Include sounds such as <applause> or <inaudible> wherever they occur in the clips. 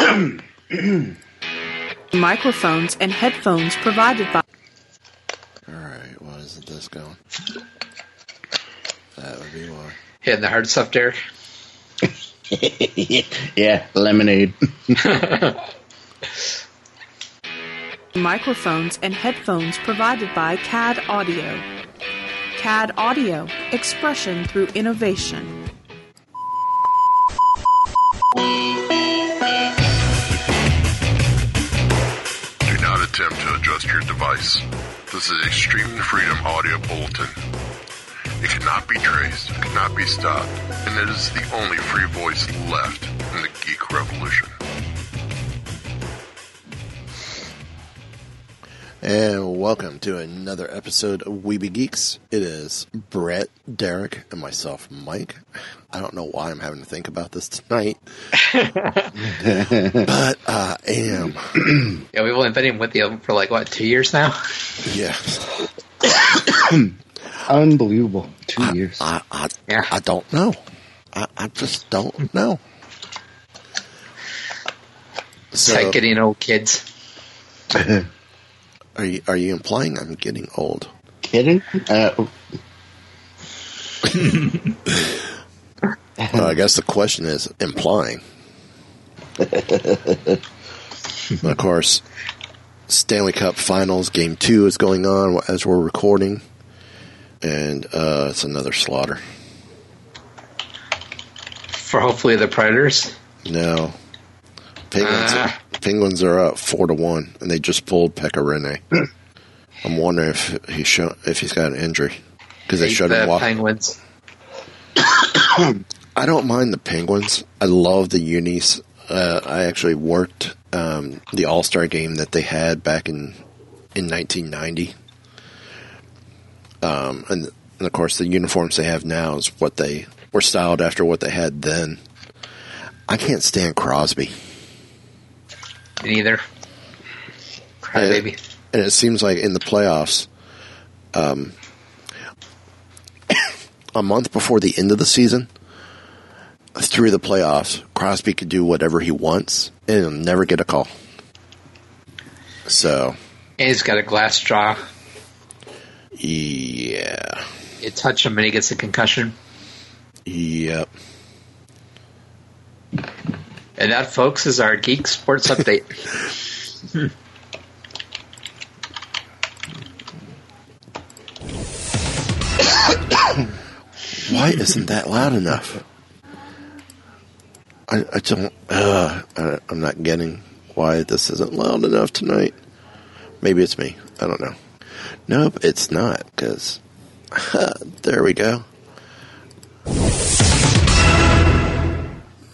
<coughs> Microphones and headphones provided by. Alright, why isn't this going? That would be why. Hitting the hard stuff, Derek. <laughs> yeah, lemonade. <laughs> Microphones and headphones provided by CAD Audio. CAD Audio, expression through innovation. Your device. This is Extreme Freedom Audio Bulletin. It cannot be traced, cannot be stopped, and it is the only free voice left in the geek revolution. And welcome to another episode of Weeby Geeks. It is Brett, Derek, and myself, Mike. I don't know why I'm having to think about this tonight, <laughs> but I am. Yeah, we've only been in with you for like what two years now. Yeah, <coughs> Unbelievable. Two years. I, I, Yeah. I don't know. I, I just don't know. It's So, like getting old kids. <laughs> are you are you implying I'm getting old? Kidding? Uh, <laughs> Well, I guess the question is implying. <laughs> of course, Stanley Cup Finals Game Two is going on as we're recording, and uh, it's another slaughter. For hopefully the Predators. No, Penguins. Ah. Penguins are up four to one, and they just pulled Pekka. <clears throat> I'm wondering if he show, if he's got an injury because they showed him walk. Penguins. <coughs> I don't mind the Penguins. I love the unis. Uh, I actually worked um, the All Star game that they had back in in 1990, um, and, and of course the uniforms they have now is what they were styled after what they had then. I can't stand Crosby, neither. Cry baby. and it seems like in the playoffs, um, <coughs> a month before the end of the season, through the playoffs, Crosby could do whatever he wants and he'll never get a call. So, And he's got a glass jaw. yeah. You touch him and he gets a concussion. Yep. And that, folks, is our Geek Sports Update. <laughs> Why isn't that loud enough? I, I don't. Uh, I, I'm not getting why this isn't loud enough tonight. Maybe it's me. I don't know. Nope, it's not. Because <laughs> there we go.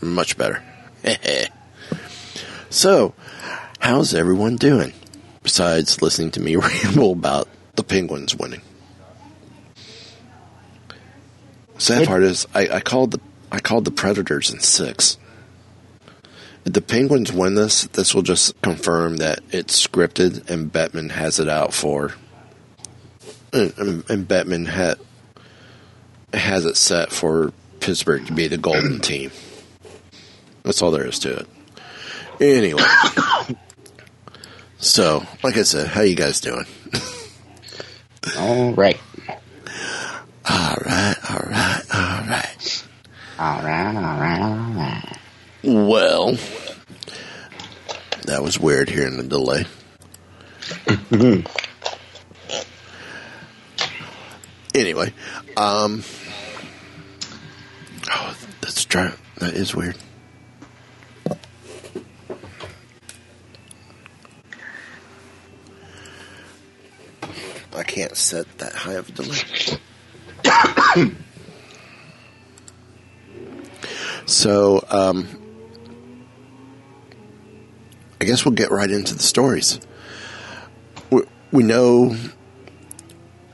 Much better. <laughs> so, how's everyone doing? Besides listening to me <laughs> ramble about the Penguins winning. Sad part is, I, I called the I called the Predators in six. If the Penguins win this, this will just confirm that it's scripted and Bettman has it out for. And, and Bettman ha, has it set for Pittsburgh to be the golden team. That's all there is to it. Anyway, <coughs> so like I said, how you guys doing? <laughs> all right. All right, all right, all right. All right, all right, all right. Well, that was weird hearing the delay. anyway, um, oh, that's try. That is weird. I can't set that high of a delay. <coughs> So, um, I guess we'll get right into the stories. We, we know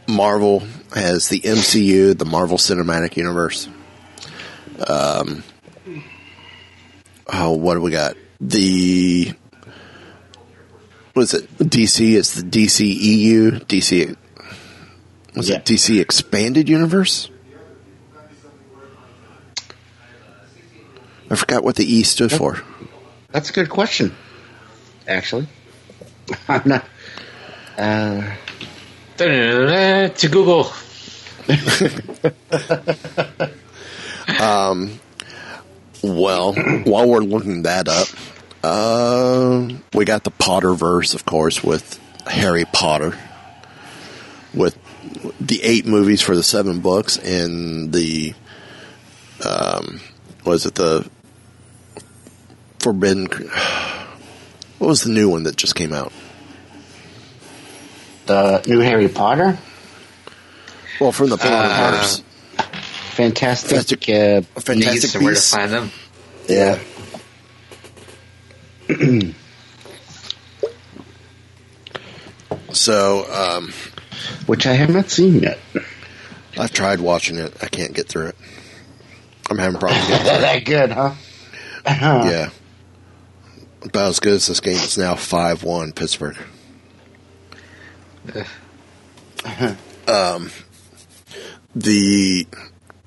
Marvel has the MCU, the Marvel Cinematic Universe. Um, oh, what do we got? The what is it? DC is the DCEU. DC was Yeah. it DC Expanded Universe? I forgot what the E stood for. That's a good question. Actually, <laughs> I'm not. Uh, To Google. <laughs> um, Well, while we're looking that up, uh, we got the Potterverse, of course, with Harry Potter, with the eight movies for the seven books, and the um, was it the Forbidden? <sighs> What was the new one that just came out? the new Harry Potter, Well, from the Potterverse, fantastic. Fantastic- Uh, Fantastic somewhere to find them. yeah. <clears throat> <clears throat> So um, Which I have not seen yet. I've tried watching it. I can't get through it. I'm having problems getting through it. <laughs> that good, huh? Yeah. About as good as this game. is now 5 1 Pittsburgh. um, the.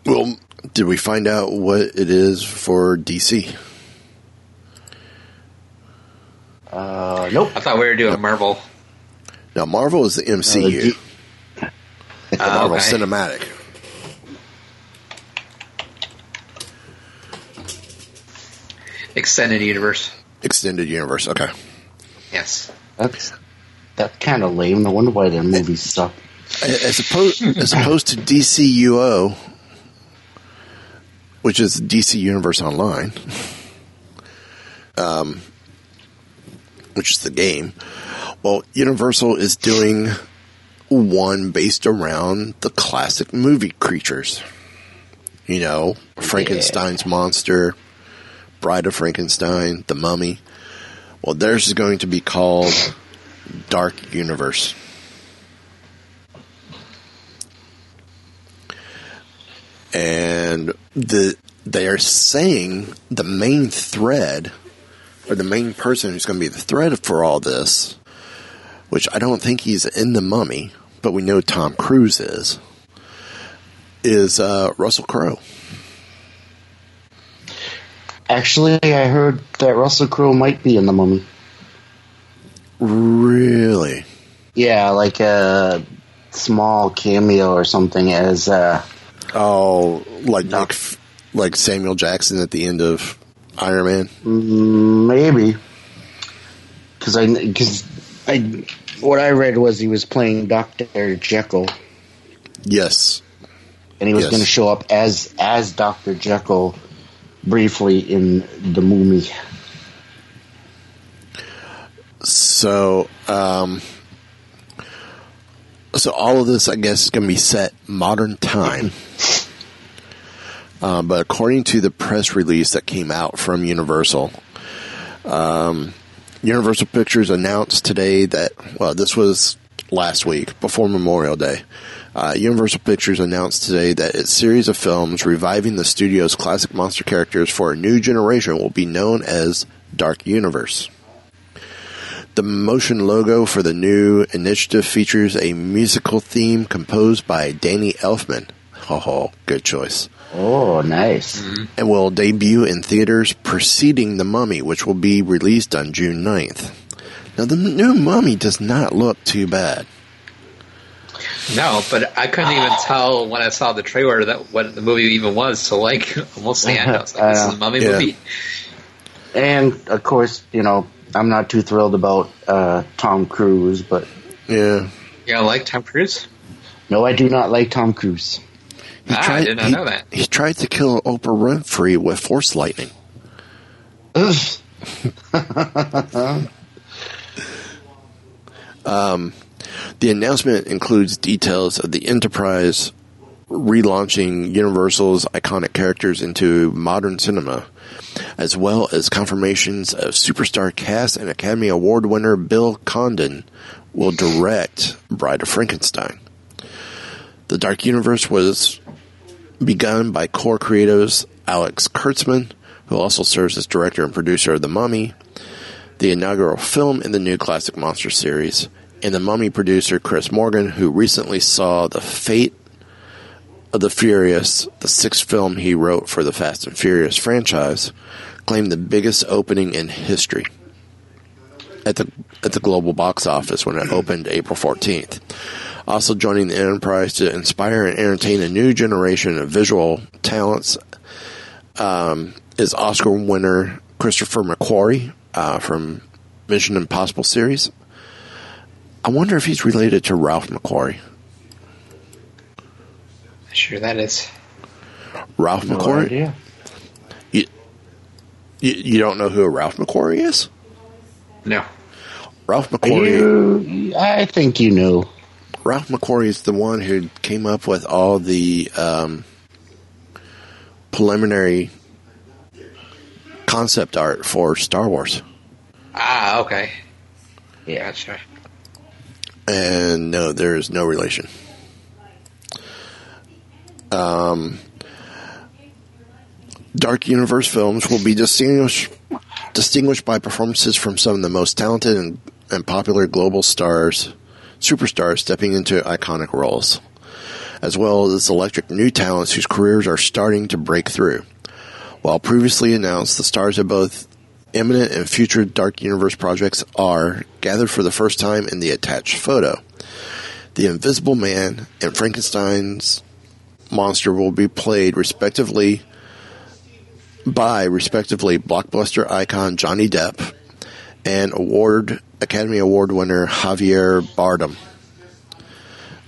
Well, did we find out what it is for DC? Uh, nope. I thought we were doing Marvel. Now, Marvel is the MCU, D- the Oh, Marvel okay. Cinematic. Extended Universe. Extended Universe. Okay. Yes. That's that's kind of lame. No wonder why their movies suck. As opposed, as opposed to DCUO, which is DC Universe Online, um, which is the game. Well, Universal is doing one based around the classic movie creatures. You know, Frankenstein's monster, Bride of Frankenstein, The Mummy. Well, theirs is going to be called Dark Universe. and the they are saying the main thread or the main person who's going to be the thread for all this, which I don't think he's in the Mummy, but we know Tom Cruise is, is uh, Russell Crowe. Actually, I heard that Russell Crowe might be in the Mummy. Really? Yeah, like a small cameo or something as uh, Oh, like Nick, F- like Samuel Jackson at the end of Iron Man. mm, maybe because I because I what I read was he was playing Doctor Jekyll Yes. and he was Yes. going to show up as as Doctor Jekyll briefly in the Mummy. So, um, so all of this, I guess, is going to be set modern time. Uh, but according to the press release that came out from Universal, um, Universal Pictures announced today that, well, this was last week before Memorial Day. Uh, Universal Pictures announced today that its series of films reviving the studio's classic monster characters for a new generation will be known as Dark Universe. The motion logo for the new initiative features a musical theme composed by Danny Elfman. Oh, good choice. Oh, nice. Mm-hmm. And will debut in theaters preceding The Mummy, which will be released on June 9th. Now, the new Mummy does not look too bad. No, but I couldn't even ah. tell when I saw the trailer that what the movie even was. So like <laughs> almost the end, I was like, "This is uh, a mummy Yeah. movie." And of course, you know, I'm not too thrilled about uh, Tom Cruise, but Yeah. You don't like Tom Cruise? no, I do not like Tom Cruise. He Ah, I did not he, know that. He tried to kill Oprah Winfrey with force lightning. Ugh. <laughs> The announcement includes details of the Enterprise relaunching Universal's iconic characters into modern cinema, as well as confirmations of superstar cast and Academy Award winner Bill Condon will direct Bride of Frankenstein. The Dark Universe was begun by core creatives Alex Kurtzman, who also serves as director and producer of The Mummy, the inaugural film in the new classic monster series, and the Mummy producer Chris Morgan, who recently saw The Fate of the Furious, the sixth film he wrote for the Fast and Furious franchise, claimed the biggest opening in history at the at the global box office when it opened April 14th. Also joining the enterprise to inspire and entertain a new generation of visual talents um, is Oscar winner Christopher McQuarrie uh, from Mission Impossible series. I wonder if he's related to Ralph McQuarrie. Sure, that is. Ralph No McQuarrie? idea. You, you, you don't know who Ralph McQuarrie is? No. Ralph McQuarrie. You, I think you knew. Ralph McQuarrie is the one who came up with all the um, preliminary concept art for Star Wars. Ah, okay. Yeah. Gotcha. And no, there is no relation. Um, Dark Universe films will be distinguished distinguished by performances from some of the most talented and, and popular global stars, superstars stepping into iconic roles, as well as electric new talents whose careers are starting to break through. While previously announced, the stars of both imminent and future Dark Universe projects are gathered for the first time in the attached photo. The Invisible Man and Frankenstein's monster will be played respectively by respectively blockbuster icon Johnny Depp and award Academy Award winner Javier Bardem.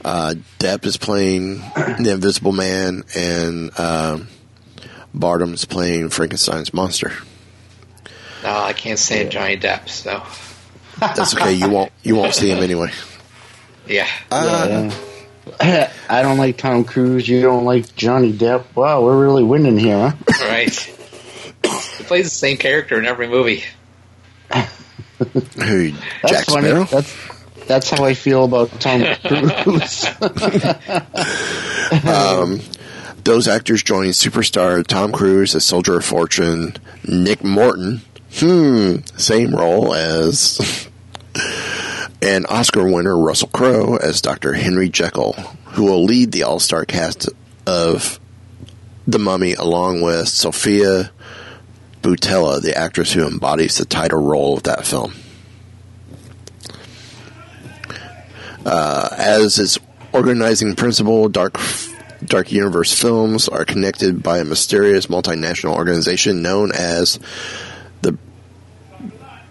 Uh, Depp is playing <clears throat> the Invisible Man, and uh, Bardem is playing Frankenstein's monster. No, I can't stand Johnny Depp, so That's okay. You won't you won't see him anyway. yeah. Uh, Yeah. <clears throat> I don't like Tom Cruise. You don't like Johnny Depp. Wow, we're really winning here, huh? right. <laughs> he plays the same character in every movie. Who? That's Jack funny. Sparrow? That's that's how I feel about Tom <laughs> Cruise. <laughs> Those actors joining superstar Tom Cruise as Soldier of Fortune, Nick Morton, hmm, same role as, <laughs> and Oscar winner Russell Crowe as Dr. Henry Jekyll, who will lead the all star cast of The Mummy along with Sofia Boutella, the actress who embodies the title role of that film. Uh, as its organizing principle, Dark Dark Universe Films are connected by a mysterious multinational organization known as the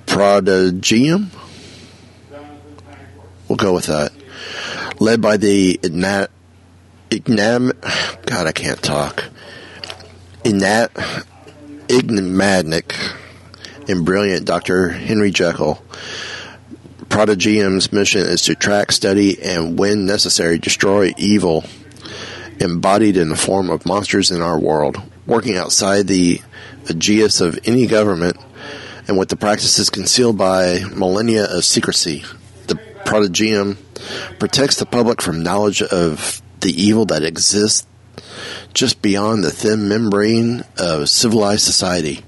Prodigium. We'll go with that. Led by the Igna- Ignam. <sighs> God, I can't talk. Inat Ignamadnik and brilliant Dr. Henry Jekyll. Prodigium's mission is to track, study, and, when necessary, destroy evil embodied in the form of monsters in our world, working outside the aegis of any government and with the practices concealed by millennia of secrecy. The Prodigium protects the public from knowledge of the evil that exists just beyond the thin membrane of civilized society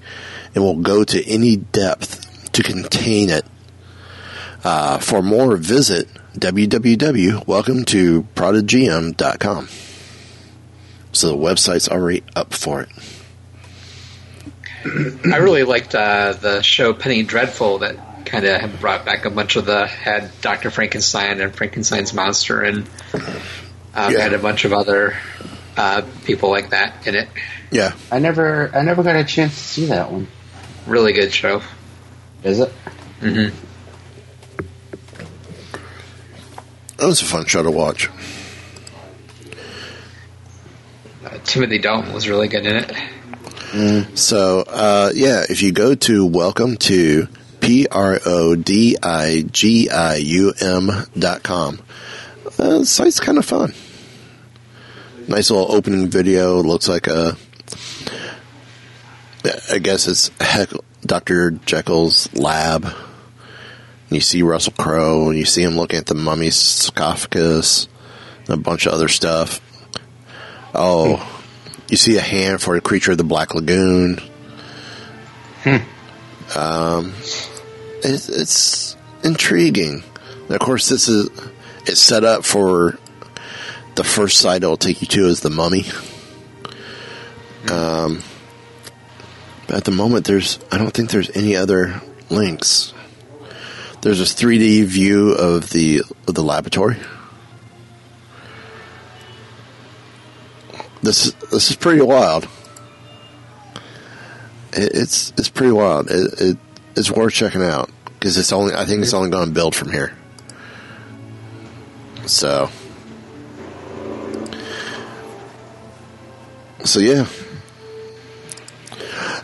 and will go to any depth to contain it. Uh, for more, visit www.welcome to prodigium.com. So the website's already up for it. I really liked uh, the show Penny Dreadful that kind of brought back a bunch of the had Doctor Frankenstein and Frankenstein's monster and um, Yeah. had a bunch of other uh, people like that in it. Yeah. I never, I never got a chance to see that one. Really good show. Is it? Mm-hmm. That was a fun show to watch. Uh, Timothy Dalton was really good in it. So, uh, yeah, if you go to welcome to P R O D I G I U M dot com, uh, the site's kind of fun. Nice little opening video. Looks like a, I guess it's Heck, Dr. Jekyll's lab. You see Russell Crowe, and you see him looking at the mummy's sarcophagus, and a bunch of other stuff. Oh, you see a hand for a creature of the Black Lagoon. Hmm. Um, it's, it's intriguing. And of course, this is it's set up for the first site it'll take you to is the Mummy. Um, But at the moment, there's I don't think there's any other links. There's a 3D view of the of the laboratory. This is this is pretty wild. It, it's it's pretty wild. It, it it's worth checking out because it's only I think it's only going to build from here. So so yeah.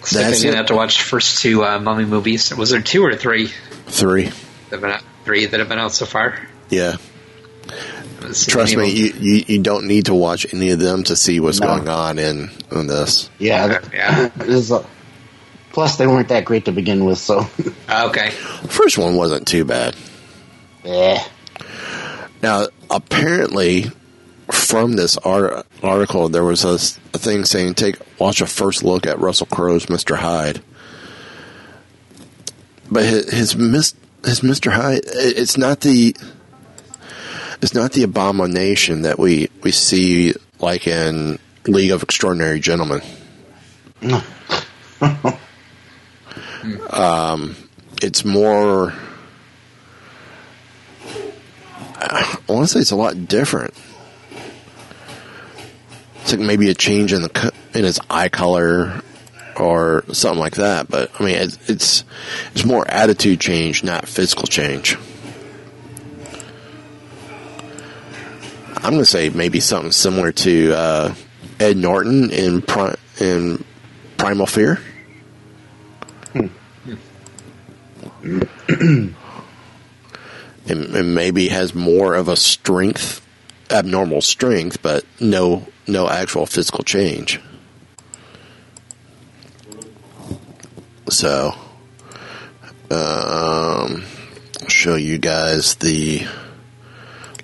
So I'm That's gonna have to watch the first two uh, Mummy movies. Was there two or three? Three. That have been out, three that have been out so far. Yeah. Trust me, you, you, you don't need to watch any of them to see what's No. going on in, in this. Yeah, uh, yeah. <laughs> a- uh, plus they weren't that great to begin with, so. <laughs> Ah, okay. First one wasn't too bad. yeah. Now, apparently, from this art, article, there was a thing saying, "Take watch a first look at Russell Crowe's Mr. Hyde." But his, his mis, his Mr. Hyde, it's not the it's not the abomination that we we see like in League of Extraordinary Gentlemen. <laughs> um, it's more. I want to say it's a lot different. It's like maybe a change in the in his eye color or something like that. But I mean, it's it's, it's more attitude change, not physical change. I'm to say maybe something similar to uh, Ed Norton in in Primal Fear. <clears throat> and, and maybe has more of a strength, abnormal strength, but no no actual physical change. So, um, I'll show you guys the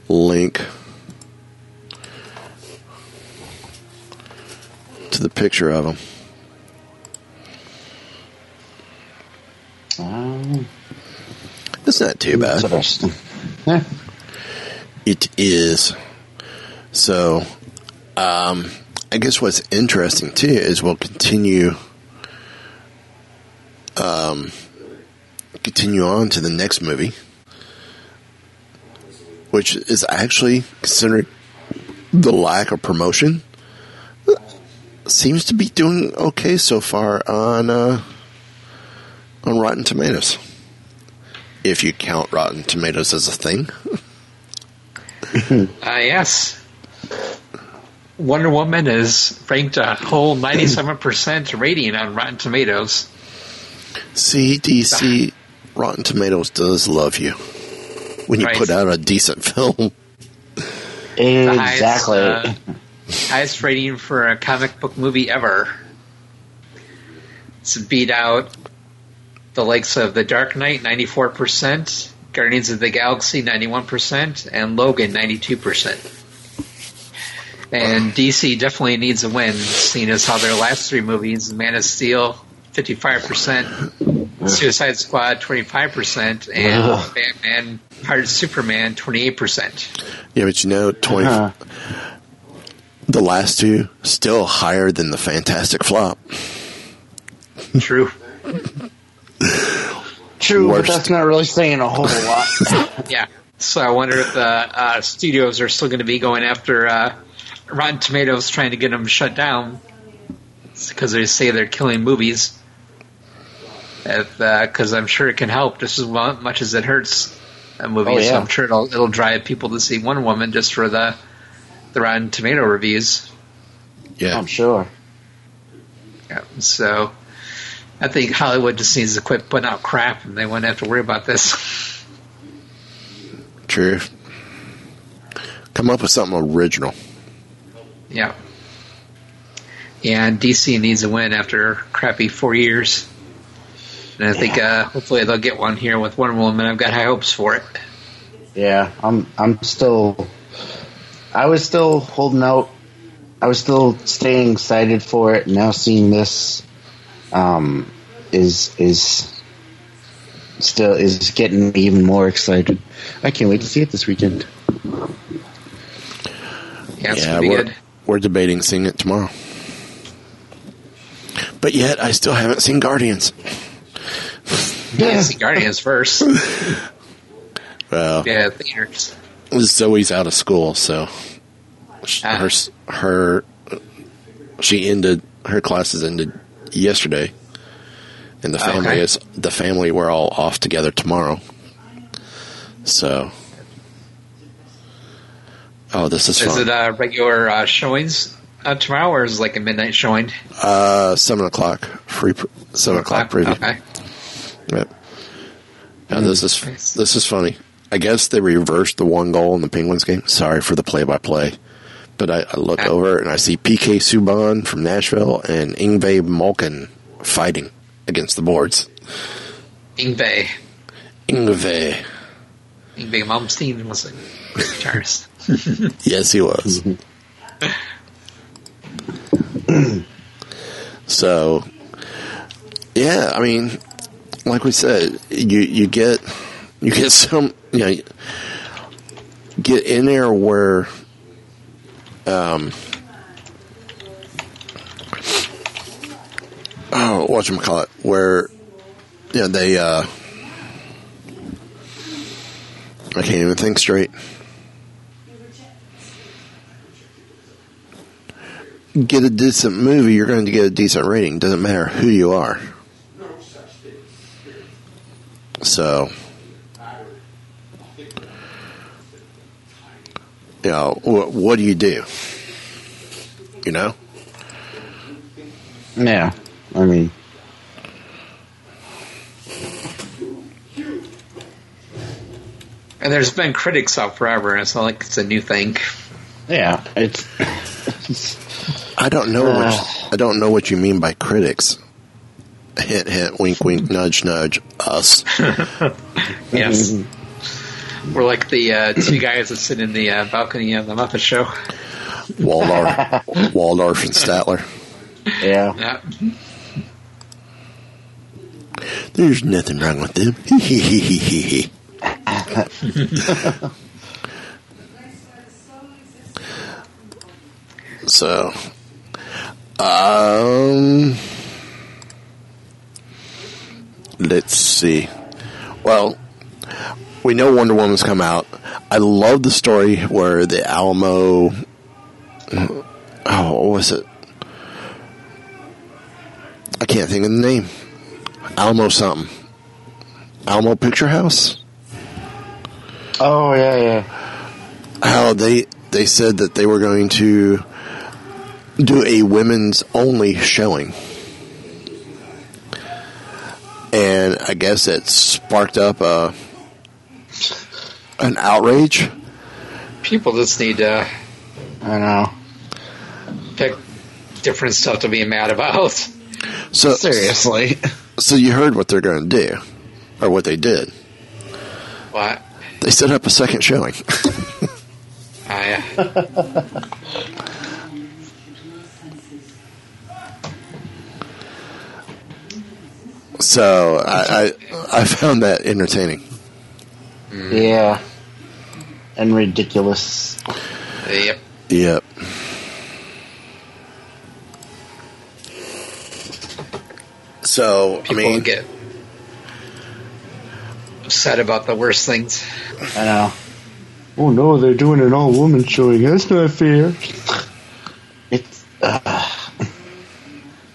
link to the picture of him. Um, It's not too bad. interesting. <laughs> It is. So, um, I guess what's interesting too is we'll continue, um, continue on to the next movie, which is actually considering the lack of promotion, seems to be doing okay so far on uh, on Rotten Tomatoes. If you count Rotten Tomatoes as a thing. <laughs> Uh, yes. Wonder Woman is ranked a whole 97% rating on Rotten Tomatoes. CDC Rotten Tomatoes does love you when you Right. put out a decent film. The highest, Exactly. uh, highest rating for a comic book movie ever. It's beat out the likes of The Dark Knight, 94%, Guardians of the Galaxy, 91%, and Logan, 92%. And DC definitely needs a win, seeing as how their last three movies, Man of Steel, 55%, Suicide Squad, 25%, and Ugh. Batman, Part of Superman, 28%. Yeah, but you know, twenty. Uh-huh. The last two still higher than the Fantastic Flop. True. True, Worst. but that's not really saying a whole lot. <laughs> Yeah. So I wonder if the uh, studios are still going to be going after uh, Rotten Tomatoes, trying to get them shut down because they say they're killing movies. Because uh, I'm sure it can help just as much as it hurts a movie. Oh, So. I'm sure it'll it'll drive people to see Wonder Woman just for the the Rotten Tomato reviews. Yeah, I'm sure. Yeah. So I think Hollywood just needs to quit putting out crap, and they wouldn't have to worry about this. true. Come up with something original. Yeah. And DC needs a win after crappy four years. And I think uh, hopefully they'll get one here with Wonder Woman. I've got high hopes for it. Yeah, I'm. I'm still. I was still holding out. I was still staying excited for it. Now seeing this, um, is is still is getting me even more excited. I can't wait to see it this weekend. Yeah, it's yeah, gonna be we're, good. We're debating seeing it tomorrow. But yet, I still haven't seen Guardians. Yeah, see Guardians first. <laughs> Well, Yeah, theaters. Zoe's out of school, so Ah. her her she ended her classes ended yesterday, and the family Okay. is the family. We're all off together tomorrow. So, oh, this is Is fun. it uh, regular uh, showings uh, tomorrow, or is it like a midnight showing? uh, seven o'clock free. Pr- seven o'clock preview. Okay. Yep. Now this is Nice. this is funny. I guess they reversed the one goal in the Penguins game. Sorry for the play-by-play, but I, I look over and I see PK Subban from Nashville and Ingve Malkin fighting against the boards. Ingve. Ingve, Yngwie Malmsteen was a guitarist. <laughs> <laughs> yes, he was. <clears throat> so, yeah, I mean, like we said, you you get you get some you know get in there where um oh what you call it where yeah they uh I can't even think straight. Get a decent movie, you're going to get a decent rating. Doesn't matter who you are. So, you know, what, what do you do? You know? Yeah, I mean, And there's been critics out forever, and it's not like it's a new thing. yeah, it's <laughs> I don't know Uh. what I don't know what you mean by critics. Hint, hint, wink, wink, nudge, nudge. Us. <laughs> Yes. We're like the uh, two guys that sit in the uh, balcony of the Muppet Show. Waldorf, <laughs> Waldorf, and Statler. yeah. Yeah. There's nothing wrong with them. <laughs> so, um, let's see. Well, we know Wonder Woman's come out. I love the story where the Alamo. Oh, what was it? I can't think of the name. Alamo something. Alamo Picture House. Oh yeah, yeah. How they they said that they were going to do a women's only showing. And I guess it sparked up a an outrage. People just need to I know. pick different stuff to be mad about. So Seriously. so you heard what they're going to do or what they did. What? They set up a second showing. <laughs> I, uh, so I, I I found that entertaining. Yeah. And ridiculous. yep. Yep. So I People mean, get upset about the worst things. I know. Oh no, they're doing an all woman showing. That's not fair. It's uh,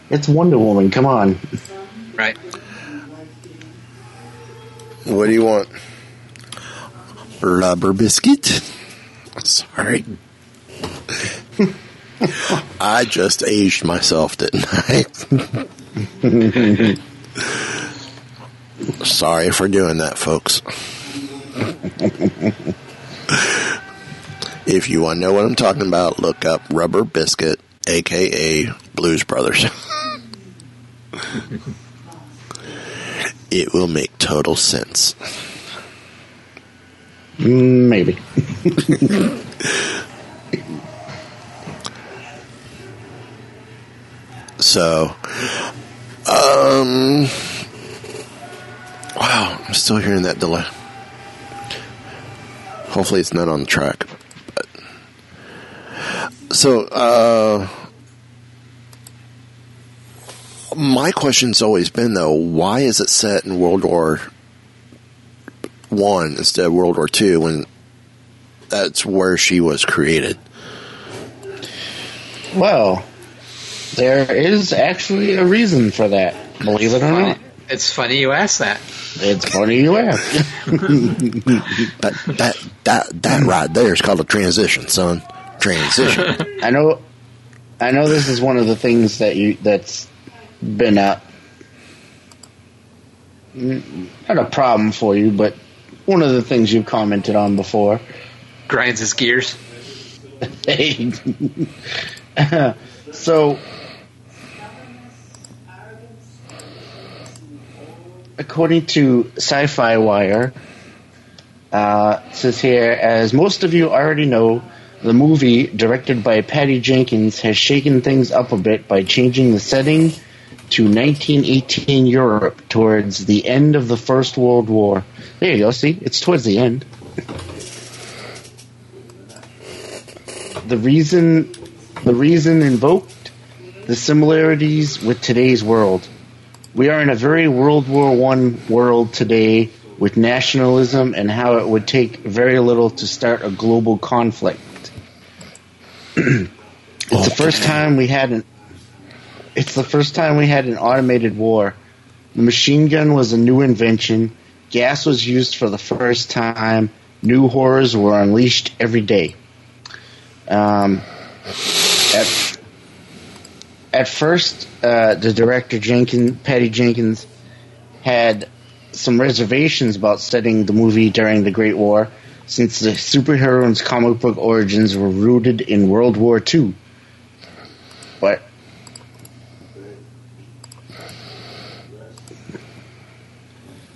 it's Wonder Woman. Come on. Right. What do you want? Rubber biscuit. Sorry. <laughs> I just aged myself, didn't I? <laughs> Sorry for doing that, folks. <laughs> if you want to know what I'm talking about, look up Rubber Biscuit, aka Blues Brothers. It will make total sense. Maybe. <laughs> So, um, wow, I'm still hearing that delay. Hopefully, it's not on the track. But, so, uh, My question's always been though, why is it set in World War One instead of World War Two when that's where she was created? Well, there is actually a reason for that. Believe it or Funny- not, It's funny you ask that. it's funny you ask. <laughs> That that that that right there is called a transition, son. Transition. <laughs> I know, I know. This is one of the things that you that's been a not a problem for you, but one of the things you've commented on before. Grinds his gears. <laughs> So, according to Sci Fi Wire, uh, it says here, as most of you already know, the movie, directed by Patty Jenkins, has shaken things up a bit by changing the setting to 1918 Europe towards the end of the First World War. There you go, see? It's towards the end. the reason the reason invoked the similarities with today's world. We are in a very World War One world today with nationalism and how it would take very little to start a global conflict. <clears throat> it's the first time we had an it's the first time we had an automated war. The machine gun was a new invention. Gas was used for the first time. New horrors were unleashed every day. Um, at, at first, uh, the director Jenkins, Patty Jenkins, had some reservations about studying the movie during the Great War, since the superheroine's comic book origins were rooted in World War II. But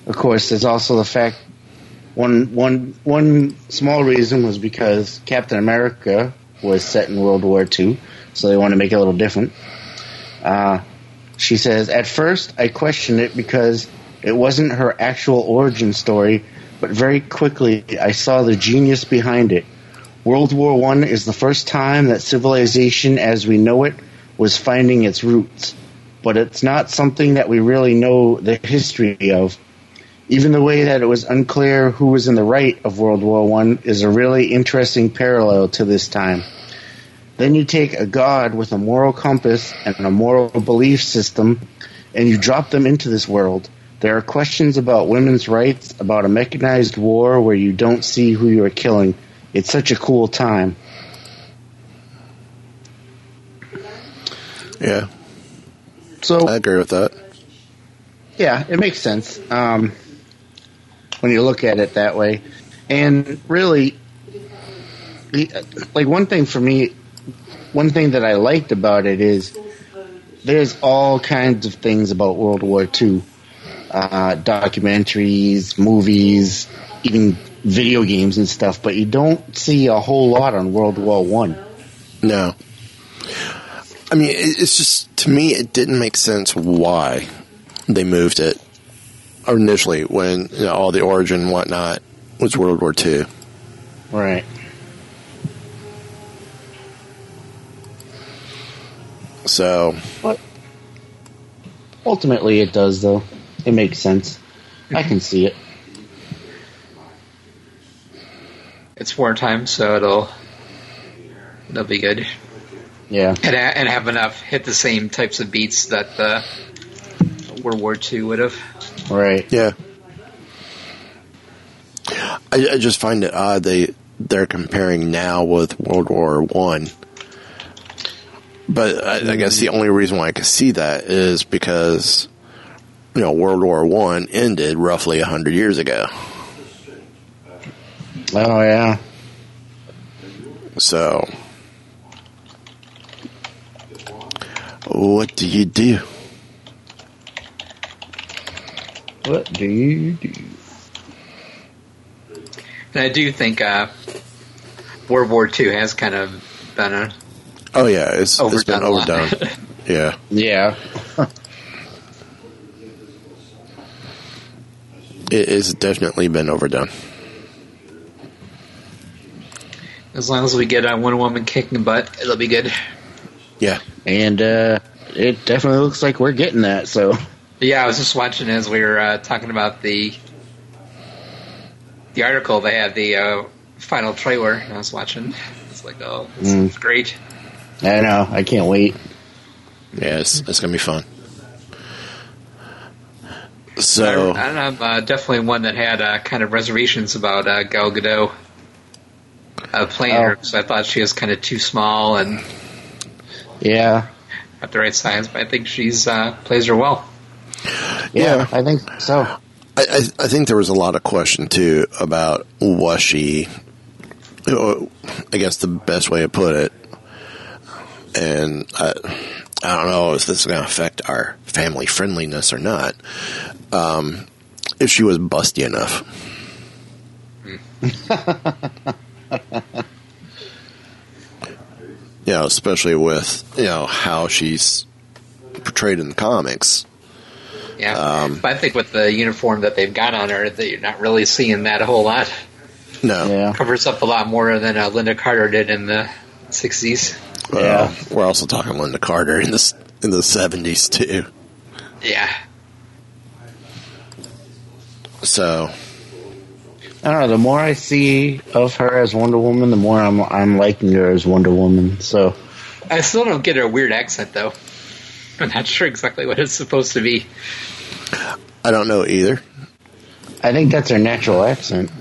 of course, there's also the fact one one one small reason was because Captain America was set in World War II, so they want to make it a little different. Uh, she says, At first, I questioned it because it wasn't her actual origin story, but very quickly I saw the genius behind it. World War One is the first time that civilization as we know it was finding its roots, but it's not something that we really know the history of. Even the way that it was unclear who was in the right of World War One is a really interesting parallel to this time. Then you take a god with a moral compass and a moral belief system, and you drop them into this world. There are questions about women's rights, about a mechanized war where you don't see who you are killing. It's such a cool time. yeah, So I agree with that. Yeah, it makes sense um, when you look at it that way. And really, like one thing for me, one thing that I liked about it is there's all kinds of things about World War II, uh, documentaries, movies, even video games and stuff, but you don't see a whole lot on World War One. No. I mean, it's just, to me, it didn't make sense why they moved it initially when you know, all the origin and whatnot was World War II. Right. So, But ultimately, it does, though. It makes sense. I can see it. It's wartime, so it'll it'll be good. Yeah. And, and have enough hit the same types of beats that the World War II would have. Right. yeah. I, I just find it odd they they're comparing now with World War One. But I, I guess the mm. only reason why I can see that is because you know World War One ended roughly hundred years ago. Oh yeah. So, what do you do? What do you do? And I do think uh, World War II has kind of been a Oh yeah, it's, it's been overdone. <laughs> yeah, yeah, <laughs> it has definitely been overdone. as long as we get a one woman kicking butt, it'll be good. Yeah, And uh it definitely looks like we're getting that. So <laughs> Yeah, I was just watching as we were uh, talking about the the article. They had the uh, final trailer, and I was watching. It's like, oh, this Mm. is great. I know I can't wait. Yeah, it's, it's gonna be fun. So I, I'm uh, definitely one that had uh, kind of reservations about uh, Gal Gadot uh, playing Oh. her because I thought she was kind of too small and Yeah, not the right size. But I think she's uh, plays her well. Yeah, Yeah. I think so. I, I, I think there was a lot of question too about was she. you know, I guess the best way to put it, and I, I don't know if this is going to affect our family friendliness or not. Um, if she was busty enough, <laughs> know, especially with you know how she's portrayed in the comics. Yeah, Um, but I think with the uniform that they've got on her, that you're not really seeing that a whole lot. No, Yeah, Covers up a lot more than uh, Lynda Carter did in the '60s. Well, Yeah. we're also talking Lynda Carter in the in the seventies too. Yeah, So I don't know. The more I see of her as Wonder Woman, the more I'm I'm liking her as Wonder Woman. So I still don't get her weird accent though. I'm not sure exactly what it's supposed to be. I don't know either. I think that's her natural accent,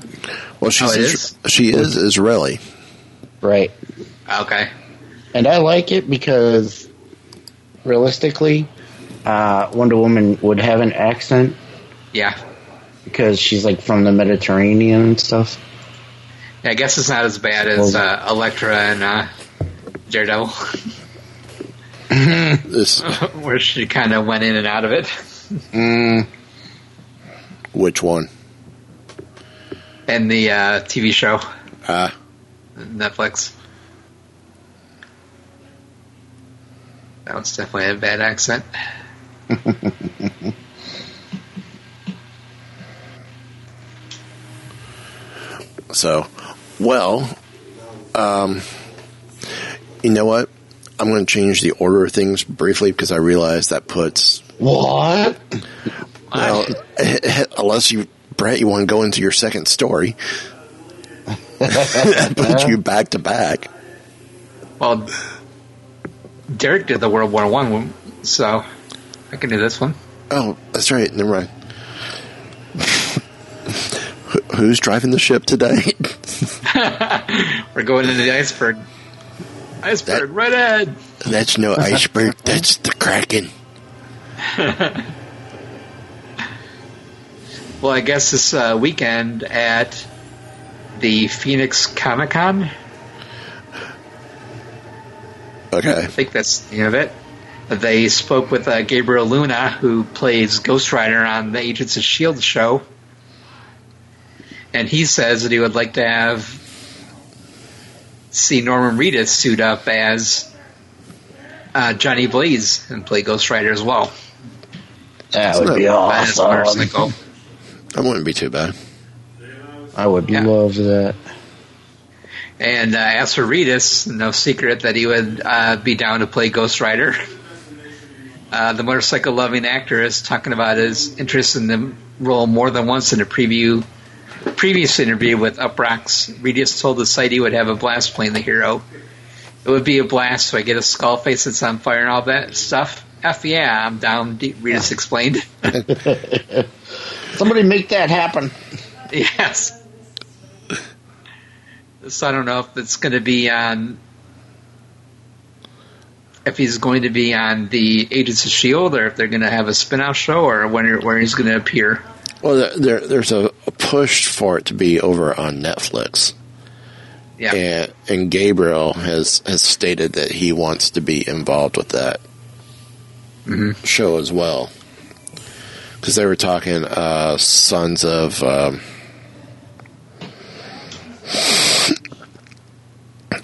Well, she's Oh, it Is- she is Israeli. right? Okay, And I like it because realistically, uh, Wonder Woman would have an accent yeah. because she's like from the Mediterranean and stuff. Yeah, I guess it's not as bad as uh, Elektra and uh, Daredevil, <laughs> This <laughs> where she kind of went in and out of it. Mm, which one? And the uh, TV show, Ah, Netflix. That was definitely a bad accent. <laughs> so well, um, you know what? I'm going to change the order of things briefly because I realize that puts what? well, <laughs> unless you Brett, you want to go into your second story. <laughs> put you back to back. Well, Derek did the World War One, one, so I can do this one. Oh, that's right. Never mind. <laughs> Who- Who's driving the ship today? We're going into the iceberg. Iceberg, That- right ahead. That's no iceberg. That's the Kraken. <laughs> Well, I guess this uh, weekend at the Phoenix Comic Con, Okay. I think that's the end of it. They spoke with uh, Gabriel Luna, who plays Ghost Rider on the Agents of S.H.I.E.L.D. show. And he says that he would like to have see Norman Reedus suit up as uh, Johnny Blaze and play Ghost Rider as well. That would be awesome. motorcycle. That wouldn't be too bad. I would Yeah. love that. And uh, as for Reedus, no secret that he would uh, be down to play Ghost Rider. <laughs> Uh, the motorcycle loving actor is talking about his interest in the role more than once in a preview previous interview with Uproxx. Reedus told the site he would have a blast playing the hero. It would be a blast, so I get a skull face that's on fire and all that stuff. F yeah, I'm down, Reedus explained. <laughs> Somebody make that happen. Yes. So I don't know if it's going to be on. If he's going to be on the Agents of Shield, or if they're going to have a spin-off show, or when where he's going to appear. Well, there, there there's a, a push for it to be over on Netflix, Yeah, and and Gabriel has has stated that he wants to be involved with that show as well. Because they were talking uh, Sons of um,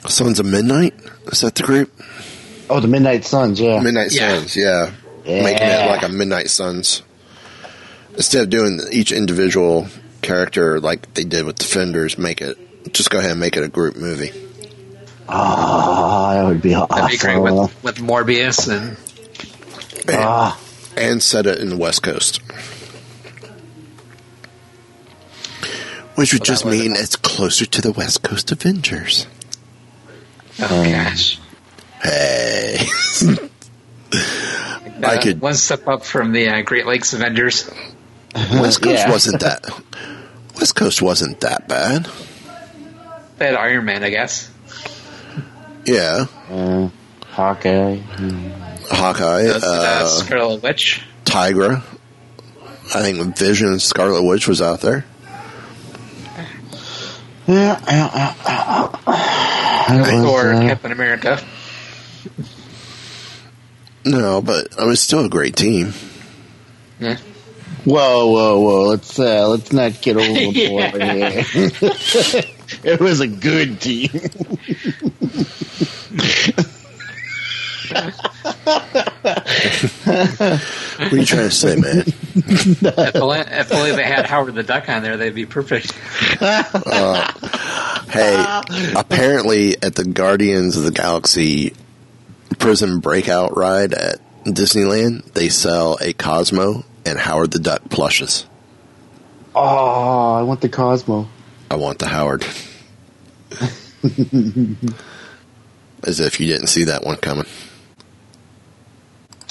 Sons of Midnight. Is that the group? Oh, the Midnight Suns, yeah. Midnight Yeah. Suns, yeah. Yeah. Making it like a Midnight Suns. Instead of doing each individual character like they did with Defenders, make it just go ahead and make it a group movie. Oh, that would be that'd be great awesome. with with Morbius and and, Ah. and set it in the West Coast. Which would Well, just that was- mean it's closer to the West Coast Avengers. Oh gosh. Hey. <laughs> Uh, I could- one step up from the uh, Great Lakes Avengers. West Coast Yeah. wasn't that. <laughs> West Coast wasn't that bad. They had Iron Man, I guess. Yeah, Uh, Hawkeye. Hawkeye, Uh, uh, Scarlet Witch. Tigra. I think Vision and Scarlet Witch was out there. Yeah, yeah, yeah, yeah. It was, Or uh, Captain America. No, but I mean, still a great team. Yeah. Whoa, whoa, whoa! Let's uh, let's not get <laughs> overboard Yeah. here. <laughs> it was a good team. <laughs> What are you trying to say, man? if, only, if only they had Howard the Duck on there, they'd be perfect. Uh, hey, apparently at the Guardians of the Galaxy prison breakout ride at Disneyland, they sell a Cosmo and Howard the Duck plushes. Oh, I want the Cosmo. I want the Howard. <laughs> As if you didn't see that one coming.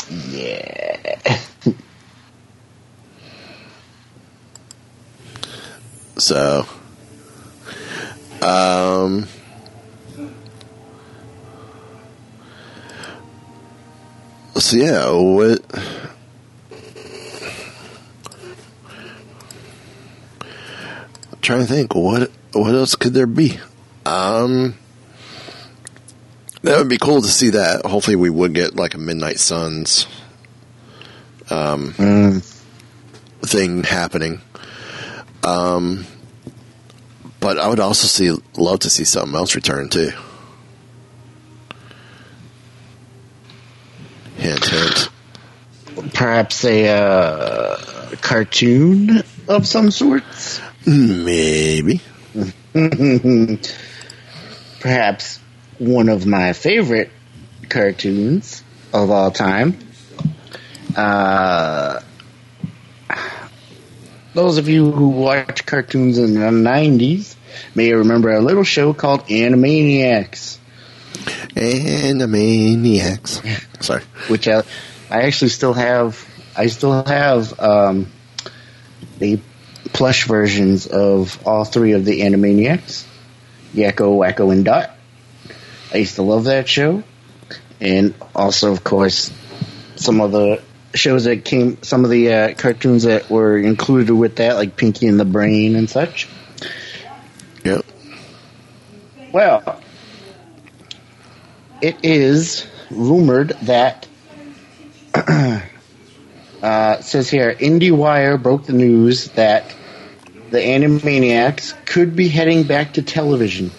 Yeah. So, um, so yeah, what? I'm trying to think what what else could there be? Um, that would be cool to see that. Hopefully, we would get like a Midnight Suns um, Mm. thing happening. Um, but I would also see love to see something else return too. Hint, hint. Perhaps a uh, cartoon of some sorts. Maybe. <laughs> Perhaps one of my favorite cartoons of all time. Uh, those of you who watched cartoons in the 90s may remember a little show called Animaniacs, Animaniacs. Sorry. which I, I actually still have. I still have um, the plush versions of all three of the Animaniacs Yakko, Wakko, and Dot. I used to love that show. And also, of course, some of the shows that came, some of the uh, cartoons that were included with that, like Pinky and the Brain and such. Yep. Well, it is rumored that <clears throat> uh, it says here IndieWire broke the news that the Animaniacs could be heading back to television.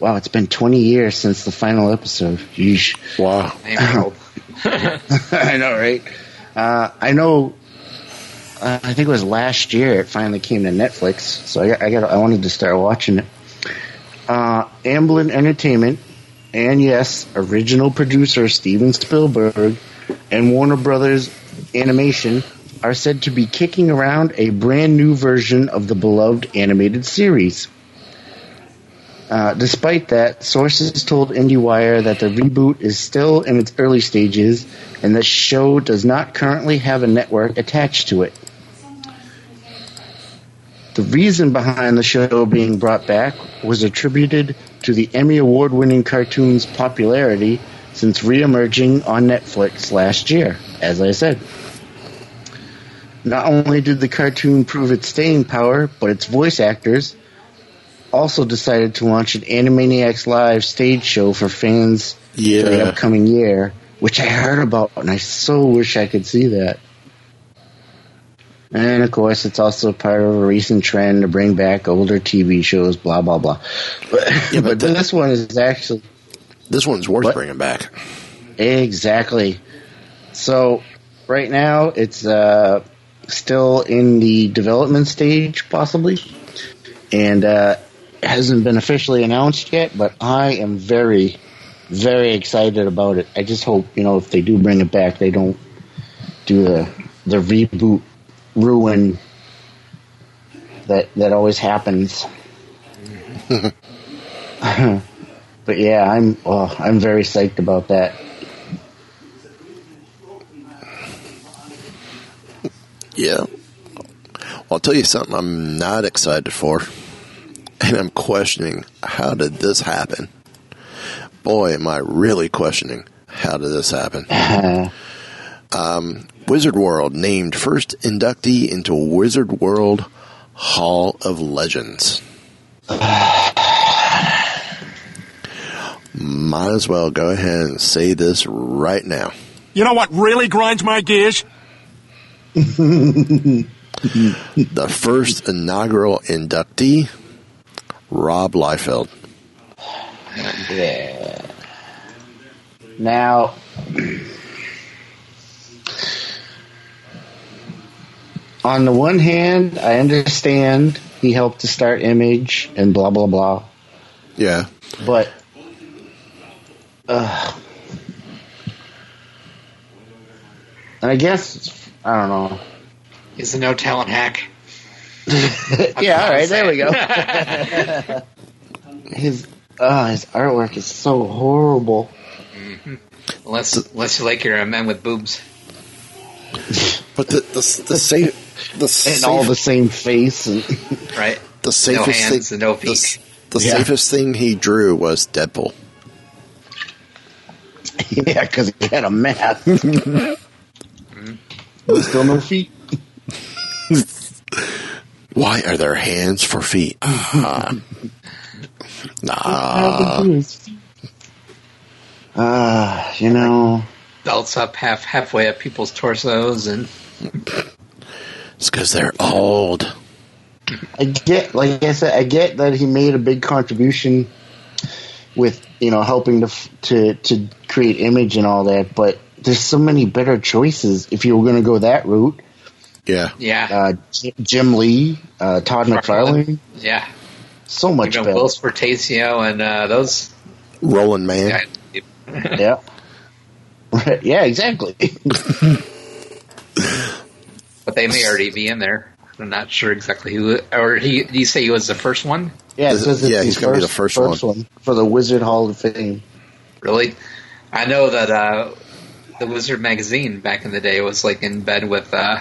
Wow, it's been 20 years since the final episode. Yeesh. Wow. I'm old. <laughs> I know, right? Uh, I know. Uh, I think it was last year it finally came to Netflix, so I, I got. I wanted to start watching it. Uh, Amblin Entertainment, and yes, original producer Steven Spielberg and Warner Brothers Animation are said to be kicking around a brand new version of the beloved animated series. Uh, despite that, sources told IndieWire that the reboot is still in its early stages and the show does not currently have a network attached to it. The reason behind the show being brought back was attributed to the Emmy Award winning cartoon's popularity since re-emerging on Netflix last year, as I said. Not only did the cartoon prove its staying power, but its voice actors also decided to launch an Animaniacs Live stage show for fans for the upcoming year, which I heard about, and I so wish I could see that. And of course, it's also part of a recent trend to bring back older TV shows, blah blah blah. But, Yeah, but <laughs> but the- this one is actually This one's worth What? bringing back. Exactly. So right now it's uh, still in the development stage, possibly, and uh, hasn't been officially announced yet. But I am very, very excited about it. I just hope you know if they do bring it back, they don't do the the reboot ruin that that always happens. <laughs> but yeah, I'm oh, I'm very psyched about that. Yeah. I'll tell you something I'm not excited for. And I'm questioning how did this happen? Boy, am I really questioning how did this happen? <laughs> um, Wizard World named first inductee into Wizard World Hall of Legends. <sighs> Might as well go ahead and say this right now. You know what really grinds my gears? <laughs> The first inaugural inductee, Rob Liefeld. Yeah. Now, on the one hand, I understand he helped to start Image and blah blah blah, Yeah. but uh, and I guess I don't know. He's a no talent hack. <laughs> yeah, all right, there we go. <laughs> his uh, his artwork is so horrible. Unless, unless you like your uh, men with boobs. <laughs> But the the, the safe the And safe, all the same face and Right? the safest no hands thing and no the, feet. the Yeah. safest thing he drew was Deadpool. yeah, because he had a mask. Still no feet. Why are there hands for feet? Ah. <laughs> nah. Ah, you know, Belts up half halfway up people's torsos and It's because they're old. I get, like I said, I get that he made a big contribution with you know helping to to to create image and all that, but there's so many better choices if you were going to go that route. Yeah. yeah, Uh, J- Jim Lee, uh, Todd McFarlane, yeah. so much Even better. Whilce Portacio and uh, those Rolling Man. Yeah, <laughs> <laughs> yeah, exactly. <laughs> But they may already be in there. I'm not sure exactly who. Or he? Did you say he was the first one? Yeah, it Is it- says yeah, the he's gonna be the first one. for the Wizard Hall of Fame. Really? I know that uh, the Wizard magazine back in the day was like in bed with uh,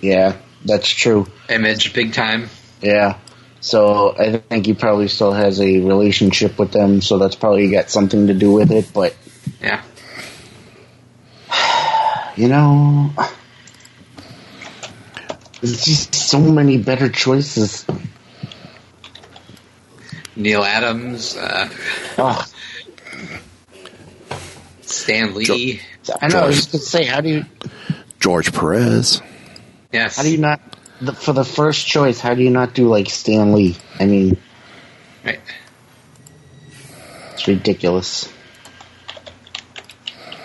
Yeah, that's true. Image big time. Yeah. So I think he probably still has a relationship with them, so that's probably got something to do with it. But Yeah. <sighs> you know, there's just so many better choices. Neal Adams, uh, Oh, Stan Lee. I know. I was just gonna say, how do you George Perez. Yes. how do you not the, for the first choice? How do you not do like Stan Lee? I mean, Right. it's ridiculous.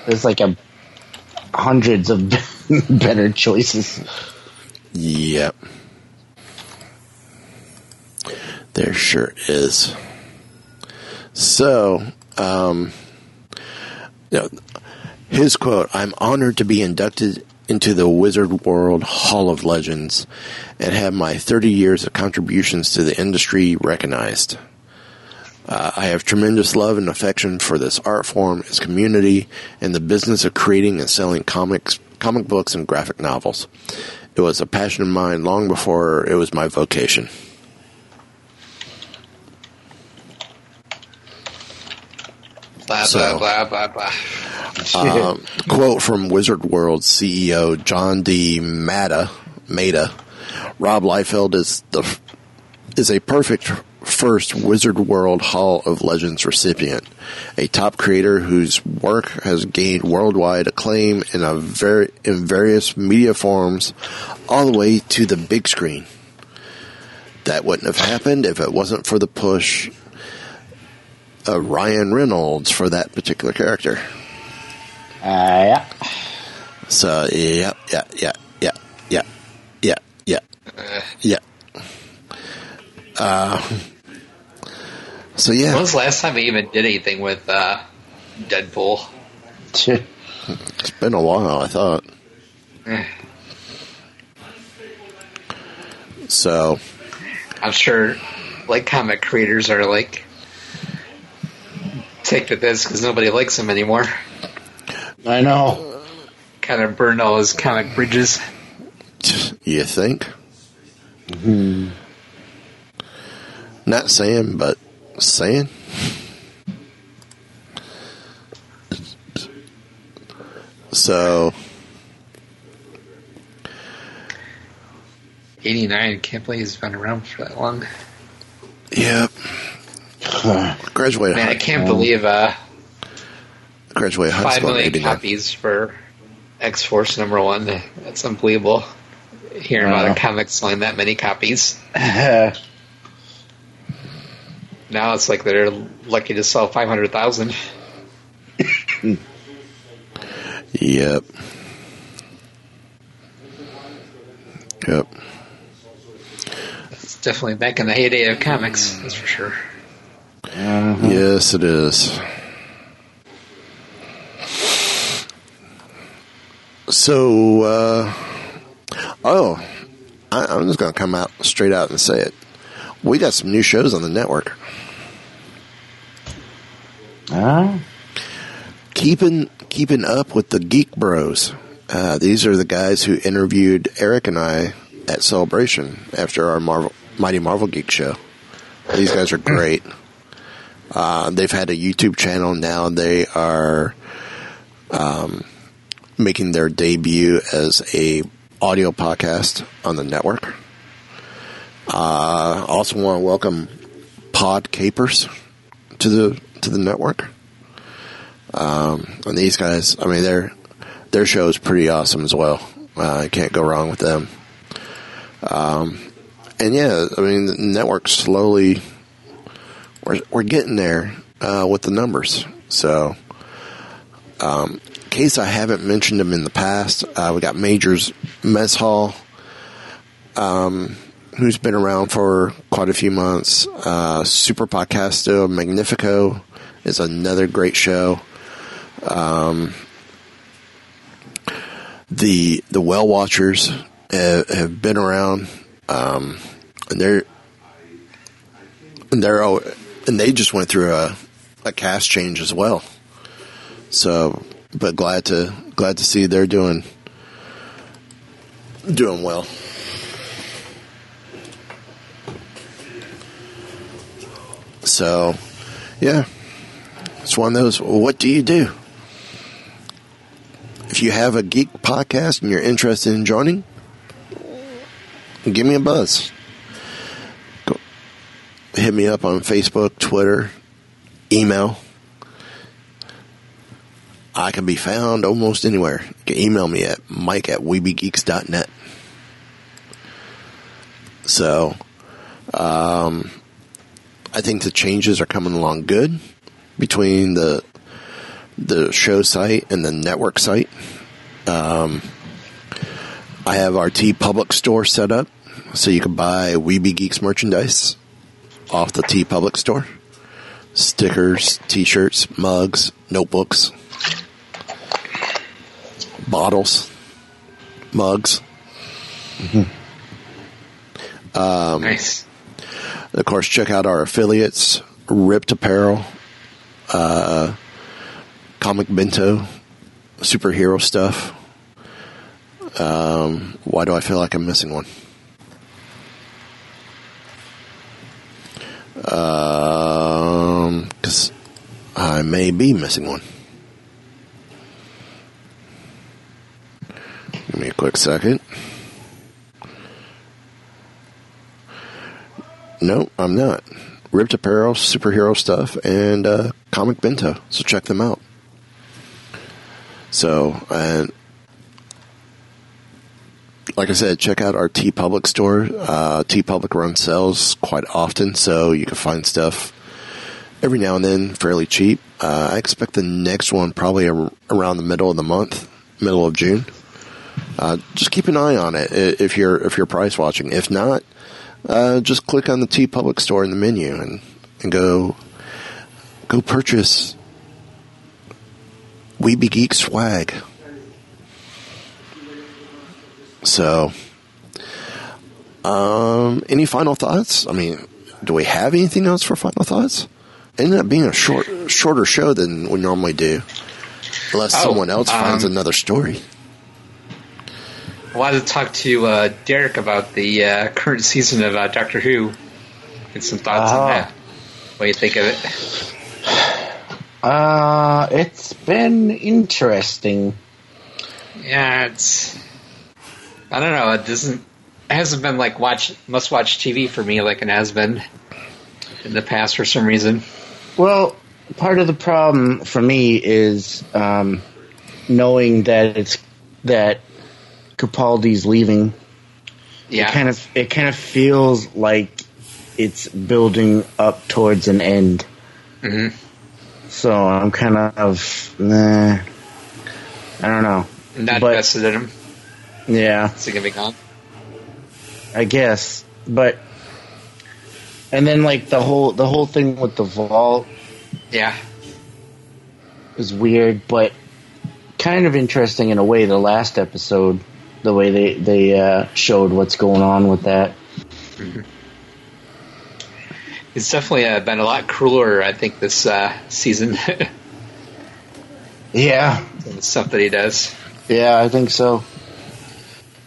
There's like a hundreds of <laughs> better choices. Yep. There sure is. So, um, you know, his quote I'm honored to be inducted into the Wizard World Hall of Legends and have my 30 years of contributions to the industry recognized. Uh, I have tremendous love and affection for this art form, its community, and the business of creating and selling comics, comic books, and graphic novels. It was a passion of mine long before it was my vocation. So- blah blah blah. Um, quote from Wizard World CEO John D. Maatta, Maatta, Rob Liefeld is the is a perfect first Wizard World Hall of Legends recipient, a top creator whose work has gained worldwide acclaim in a very in various media forms, all the way to the big screen. That wouldn't have happened if it wasn't for the push of Ryan Reynolds for that particular character. Uh, yeah. So yeah, yeah, yeah, yeah, yeah, yeah, yeah, yeah. Uh, so When yeah, was the last time he even did anything with uh, Deadpool? <laughs> it's been a while. I thought. <sighs> So, I'm sure, like comic creators are like, take to this because nobody likes him anymore. I know. Kind of burned all his comic bridges. you think? Hmm. Not saying, but saying. So, 89. Can't believe he's been around for that long. yep. <sighs> Graduated. Man, I can't believe uh, graduated high five school million 89. copies for X Force number one. That's unbelievable. Hearing about a comic selling that many copies. <laughs> Now it's like they're lucky to sell 500,000. Yep. Yep. It's definitely back in the heyday of comics, that's for sure. Yes, it is. So, uh, oh, I, I'm just going to come out straight out and say it. We got some new shows on the network. Ah, Keeping keeping up with the Geek Bros. Uh, these are the guys who interviewed Eric and I at Celebration after our Marvel Mighty Marvel Geek show. These guys are great. <clears throat> Uh, they've had a YouTube channel now. They are um, making their debut as a audio podcast on the network. Uh, also want to welcome Pod Capers to the to the network. Um, and these guys, I mean, their their show is pretty awesome as well. Uh, can't go wrong with them. Um, and yeah, I mean, the network slowly we're we're getting there uh, with the numbers. So, um, in case I haven't mentioned them in the past, uh, we got Majors Mess Hall, um, who's been around for quite a few months. Uh, Super Podcasto Magnifico is another great show. Um, the the well watchers have, have been around, um, and they're they're all, and they just went through a a cast change as well. So, but glad to glad to see they're doing doing well. So, yeah, it's one of those. What do you do? If you have a geek podcast and you're interested in joining, give me a buzz. Hit me up on Facebook, Twitter, email. I can be found almost anywhere. You can email me at mike at weebygeeks.net. So, um, I think the changes are coming along good between the the show site and the network site. Um, I have our TeePublic store set up, so you can buy Weeby Geeks merchandise off the TeePublic store. Stickers, T-shirts, mugs, notebooks, bottles, mugs. Um, nice. Of course, check out our affiliates, Ripped Apparel, uh, Comic Bento, superhero stuff. Um, why do I feel like I'm missing one? Um, because I may be missing one. Give me a quick second. No, I'm not. Ripped Apparel, superhero stuff, and uh, Comic Bento. So check them out. So, and like I said, check out our TeePublic store. Uh, TeePublic runs sales quite often, so you can find stuff every now and then fairly cheap. Uh, I expect the next one probably ar- around the middle of the month, middle of June. Uh, just keep an eye on it if you're if you're price watching. If not, uh, just click on the TeePublic store in the menu and, and go go purchase Weeby Geek swag. So, um, any final thoughts? I mean, do we have anything else for final thoughts? Ended up being a short, shorter show than we normally do, unless Oh, someone else finds um, another story. I wanted to talk to uh, Derek about the uh, current season of uh, Doctor Who. Get some thoughts on that. What do you think of it? Uh, it's been interesting. Yeah, it's. I don't know. It doesn't. It hasn't been like watch must watch TV for me like it has been in the past for some reason. Well, part of the problem for me is um, knowing that it's that Capaldi's leaving. Yeah, It kind of it kind of feels like it's building up towards an end. Mhm. So I'm kind of nah. I don't know. not but- invested in him. Yeah, Is he gonna be gone? I guess. But and then like the whole the whole thing with the vault Yeah, was weird, but kind of interesting in a way. The last episode, the way they they uh, showed what's going on with that. it's definitely uh, been a lot crueler. I think this uh, season. <laughs> Yeah, the stuff that he does. yeah, I think so.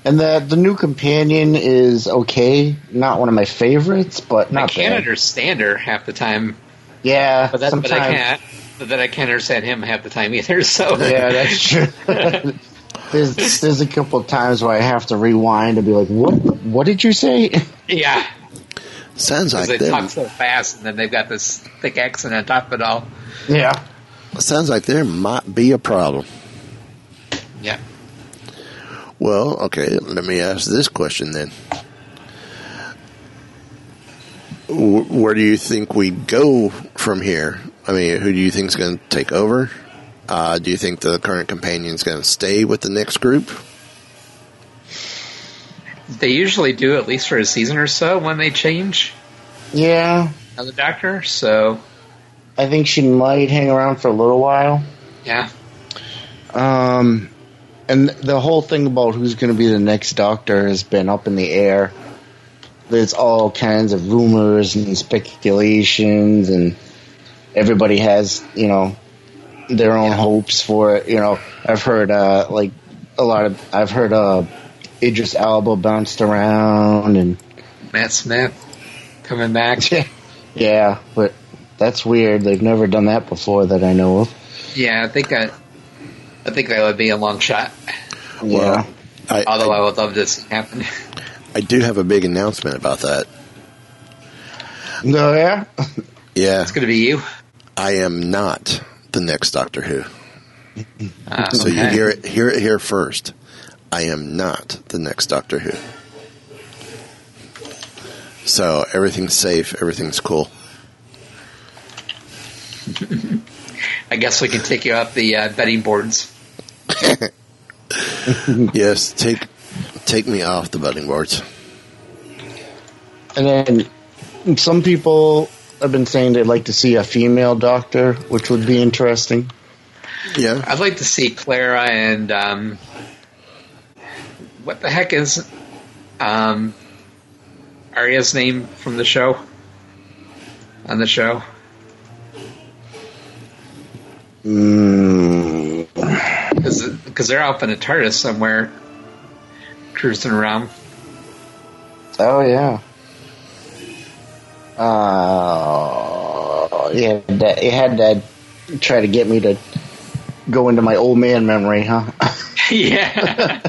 And the the new companion is okay. Not one of my favorites, but not I can't bad. understand her half the time, Yeah, but, that, but I can't. But then I can't understand him half the time either. <laughs> So Yeah, that's true. <laughs> there's there's a couple of times where I have to rewind and be like, "What? What did you say?" yeah. Sounds like they them. talk so fast, and then they've got this thick accent on top of it all. yeah. Sounds like there might be a problem. Yeah. Well, okay, let me ask this question then. Where do you think we go from here? I mean, who do you think is going to take over? Uh, do you think the current companion is going to stay with the next group? They usually do at least for a season or so when they change Yeah, on the Doctor. So I think she might hang around for a little while. yeah, Um, and the whole thing about who's going to be the next Doctor has been up in the air. There's all kinds of rumors and speculations, and everybody has, you know, their own hopes for it. You know, I've heard uh, like a lot of I've heard uh, Idris Elba bounced around, and Matt Smith coming back. Yeah, <laughs> yeah, but that's weird. They've never done that before that I know of. Yeah, I think I, I think that would be a long shot. Yeah. I, Although I, I would love this to happen. I do have a big announcement about that. No, yeah. Yeah, It's going to be you. I am not the next Doctor Who. Uh, So you hear it, hear it here first. I am not the next Doctor Who. So everything's safe, everything's cool. <laughs> I guess we can take you up the uh, betting boards. <laughs> Yes, take take me off the betting boards. And then some people have been saying they'd like to see a female doctor, which would be interesting. Yeah, I'd like to see Clara and um, what the heck is um, Arya's name from the show? On the show, Mm, because they're up in a TARDIS somewhere, cruising around. oh yeah. Uh, yeah, that, you had to try to get me to go into my old man memory, huh? <laughs> <laughs> yeah,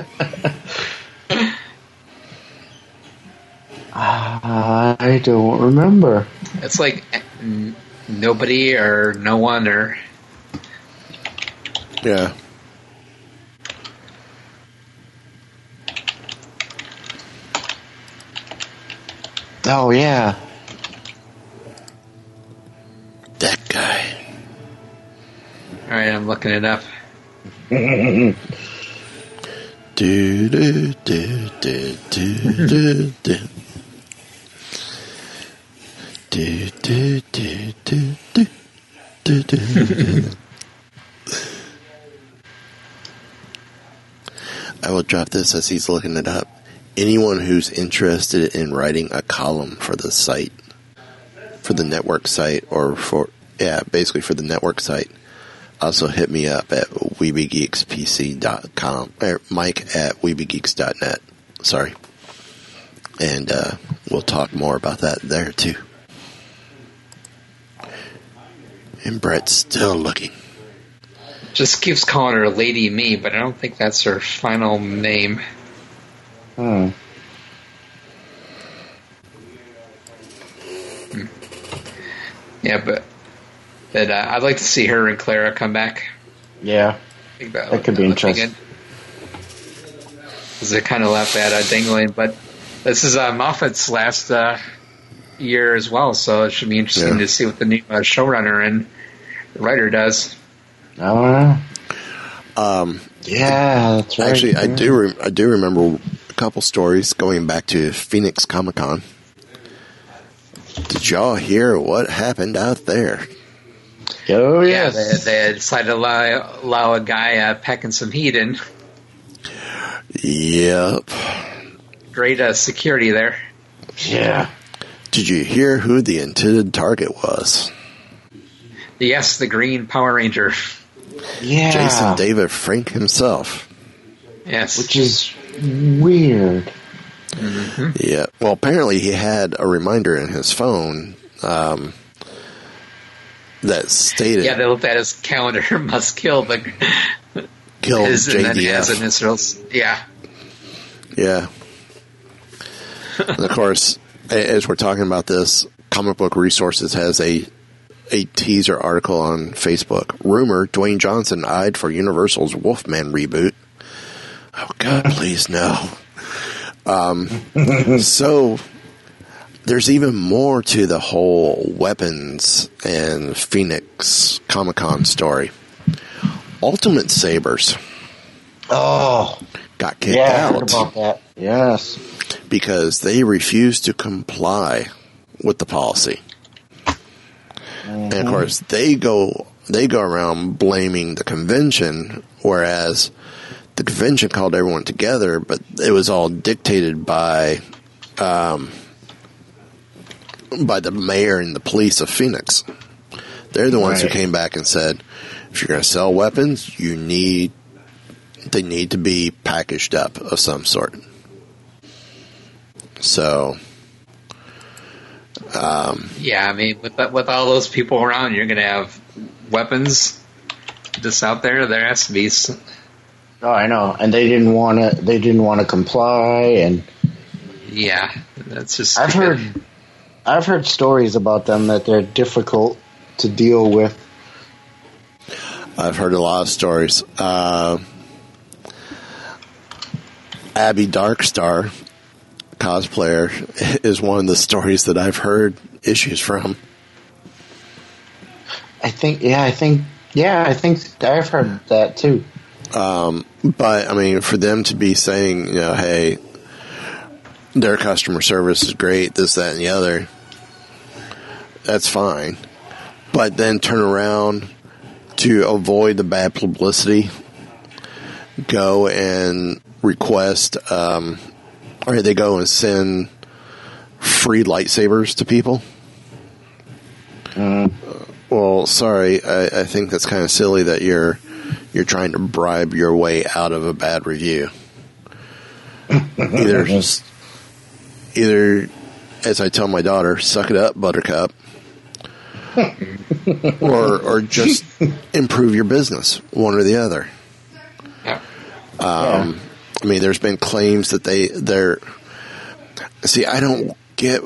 I don't remember. it's like n- nobody or no one or yeah. Oh yeah. That guy. all right. I'm looking it up. <laughs> Do do do do do do do. Do do do do do do do. <laughs> I will drop this as he's looking it up. Anyone who's interested in writing a column for the site, for the network site, or for, yeah, basically for the network site, also hit me up at weebiegeekspc.com, or Mike at weebiegeeks.net. Sorry. And, uh, we'll talk more about that there too. And Brett's still looking. Just keeps calling her Lady Me, but I don't think that's her final name. Hmm. Yeah, but but uh, I'd like to see her and Clara come back. Yeah. Think that, That could be would interesting. Because they kind of left that uh, dangling, but this is uh, Moffat's last uh, year as well, so it should be interesting Yeah. to see what the new uh, showrunner and writer does. I don't know. Um, Yeah, that's right. Actually, I do. Re- I do remember a couple stories going back to Phoenix Comic Con. Did y'all hear what happened out there? Oh, Yeah, they, they decided to allow, allow a guy uh, packing some heat in. Yep. Great uh, security there. yeah. Did you hear who the intended target was? Yes, the Green Power Ranger. Yeah. Jason David Frank himself. Yes. Which is weird. Yeah. Well, apparently he had a reminder in his phone um, that stated yeah, they looked at his calendar. <laughs> Must kill the kill his and then has JDF. initials. Yeah. Yeah. and of course, as we're talking about this, Comic Book Resources has a a teaser article on Facebook. Rumor: Dwayne Johnson eyed for Universal's Wolfman reboot. Oh God, please no. Um, so there's even more to the whole weapons and Phoenix Comic Con story. Ultimate Sabers Oh, got kicked yeah, out about that. Yes. because they refused to comply with the policy. And of course, they go they go around blaming the convention, whereas the convention called everyone together, but it was all dictated by um, by the mayor and the police of Phoenix. They're the ones who came back and said, if you're going to sell weapons, you need they need to be packaged up of some sort. So, um, Yeah, I mean, with that, with all those people around, you're going to have weapons just out there. There has to be. S- Oh, I know. And they didn't want to. They didn't want to comply. And Yeah, that's just. I've heard. I've heard stories about them that they're difficult to deal with. I've heard a lot of stories. Uh, Abby Darkstar, cosplayer, <laughs> is one of the stories that I've heard issues from. I think. Yeah, I think. Yeah, I think I've heard that too. Um, but I mean, for them to be saying, you know, hey, their customer service is great, this, that, and the other, that's fine. But then turn around to avoid the bad publicity, go and request, um, or they go and send free lightsabers to people. Well, sorry, I, I think that's kind of silly that you're you're trying to bribe your way out of a bad review. either, just, either, as I tell my daughter, suck it up, Buttercup, <laughs> or or just improve your business, one or the other. Yeah. Um, I mean, there's been claims that they they're. See, I don't get.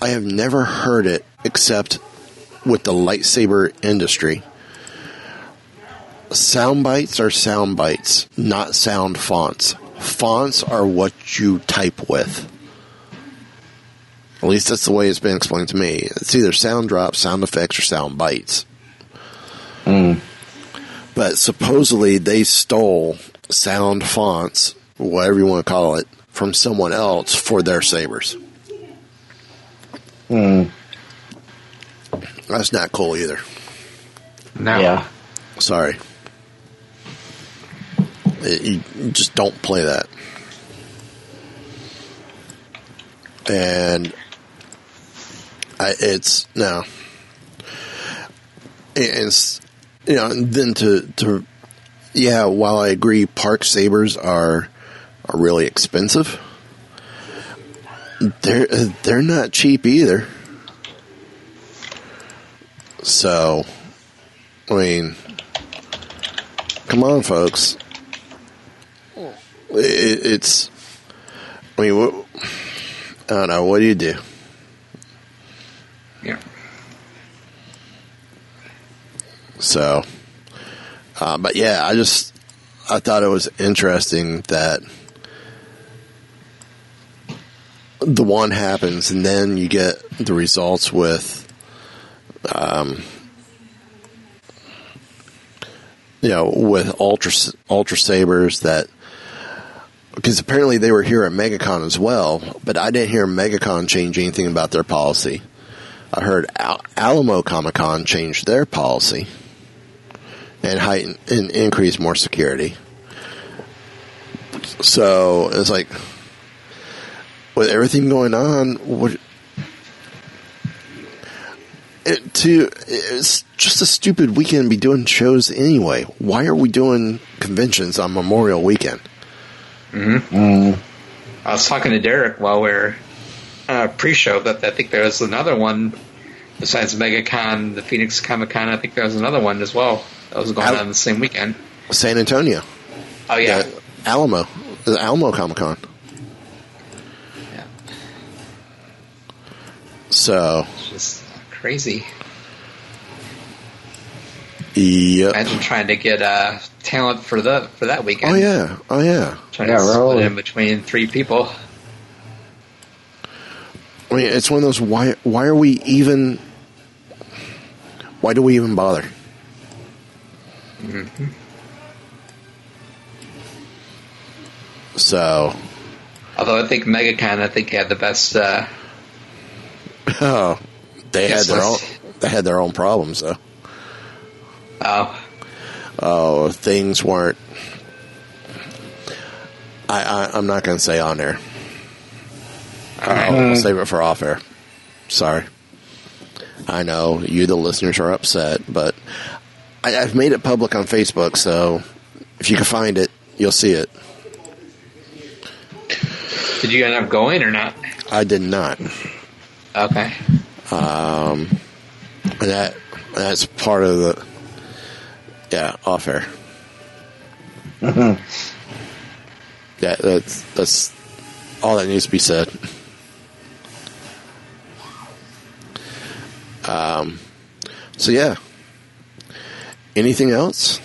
I have never heard it except with the lightsaber industry. Sound bites are sound bites, not sound fonts. Fonts are what you type with. At least that's the way it's been explained to me. It's either sound drops, sound effects, or sound bites. But supposedly they stole sound fonts, whatever you want to call it, from someone else for their sabers. Hmm. That's not cool either. No. Yeah. Sorry. You just don't play that. And I, it's no. It's you know, and then to to yeah. While I agree, park sabers are are really expensive. They're they're not cheap either. So, I mean, come on, folks. It, it's, I mean, what, I don't know. What do you do? Yeah. So, uh, but yeah, I just I thought it was interesting that the one happens and then you get the results with, um, you know, with ultra ultra sabers that because apparently they were here at MegaCon as well, but I didn't hear MegaCon change anything about their policy. I heard Al- Alamo Comic Con changed their policy and heighten and increase more security. So it's like with everything going on, what, it, to it's just a stupid weekend to be doing shows anyway. Why are we doing conventions on Memorial Weekend? I was talking to Derek while we are uh, pre-show that I think there was another one besides MegaCon, the Phoenix Comic Con. I think there was another one as well that was going Al- on the same weekend. San Antonio, Oh yeah, the Alamo, the Alamo Comic Con. yeah. So, It's just crazy. yep. Imagine trying to get uh, talent for the for that weekend. Oh yeah, oh yeah. trying Yeah, to split really. in between three people. I mean, it's one of those. Why? Why are we even? Why do we even bother? Mm-hmm. So, Although I think MegaCon, I think had the best. Uh, <laughs> oh, they had their own. They had their own problems, though. oh, Oh, things weren't. I, I I'm not going to say on there. all right. I'll save it for off air. Sorry. I know you, the listeners, are upset, but I, I've made it public on Facebook, so if you can find it, you'll see it. Did you end up going or not? I did not. Okay. Um, that that's part of the yeah off air. yeah, that's that's all that needs to be said. Um, so yeah. Anything else?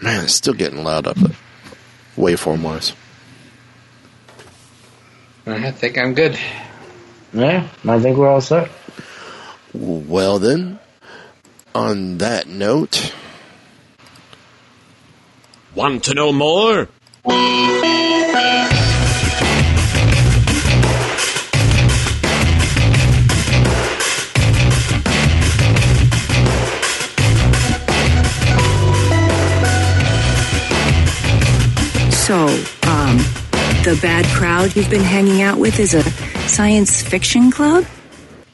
Man, it's still getting loud up there, waveform wise. I think I'm good. Yeah, I think we're all set. Well then, on that note. Want to know more? So, um, the bad crowd you've been hanging out with is a science fiction club?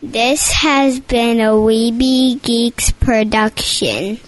This has been a Weeby Geeks production.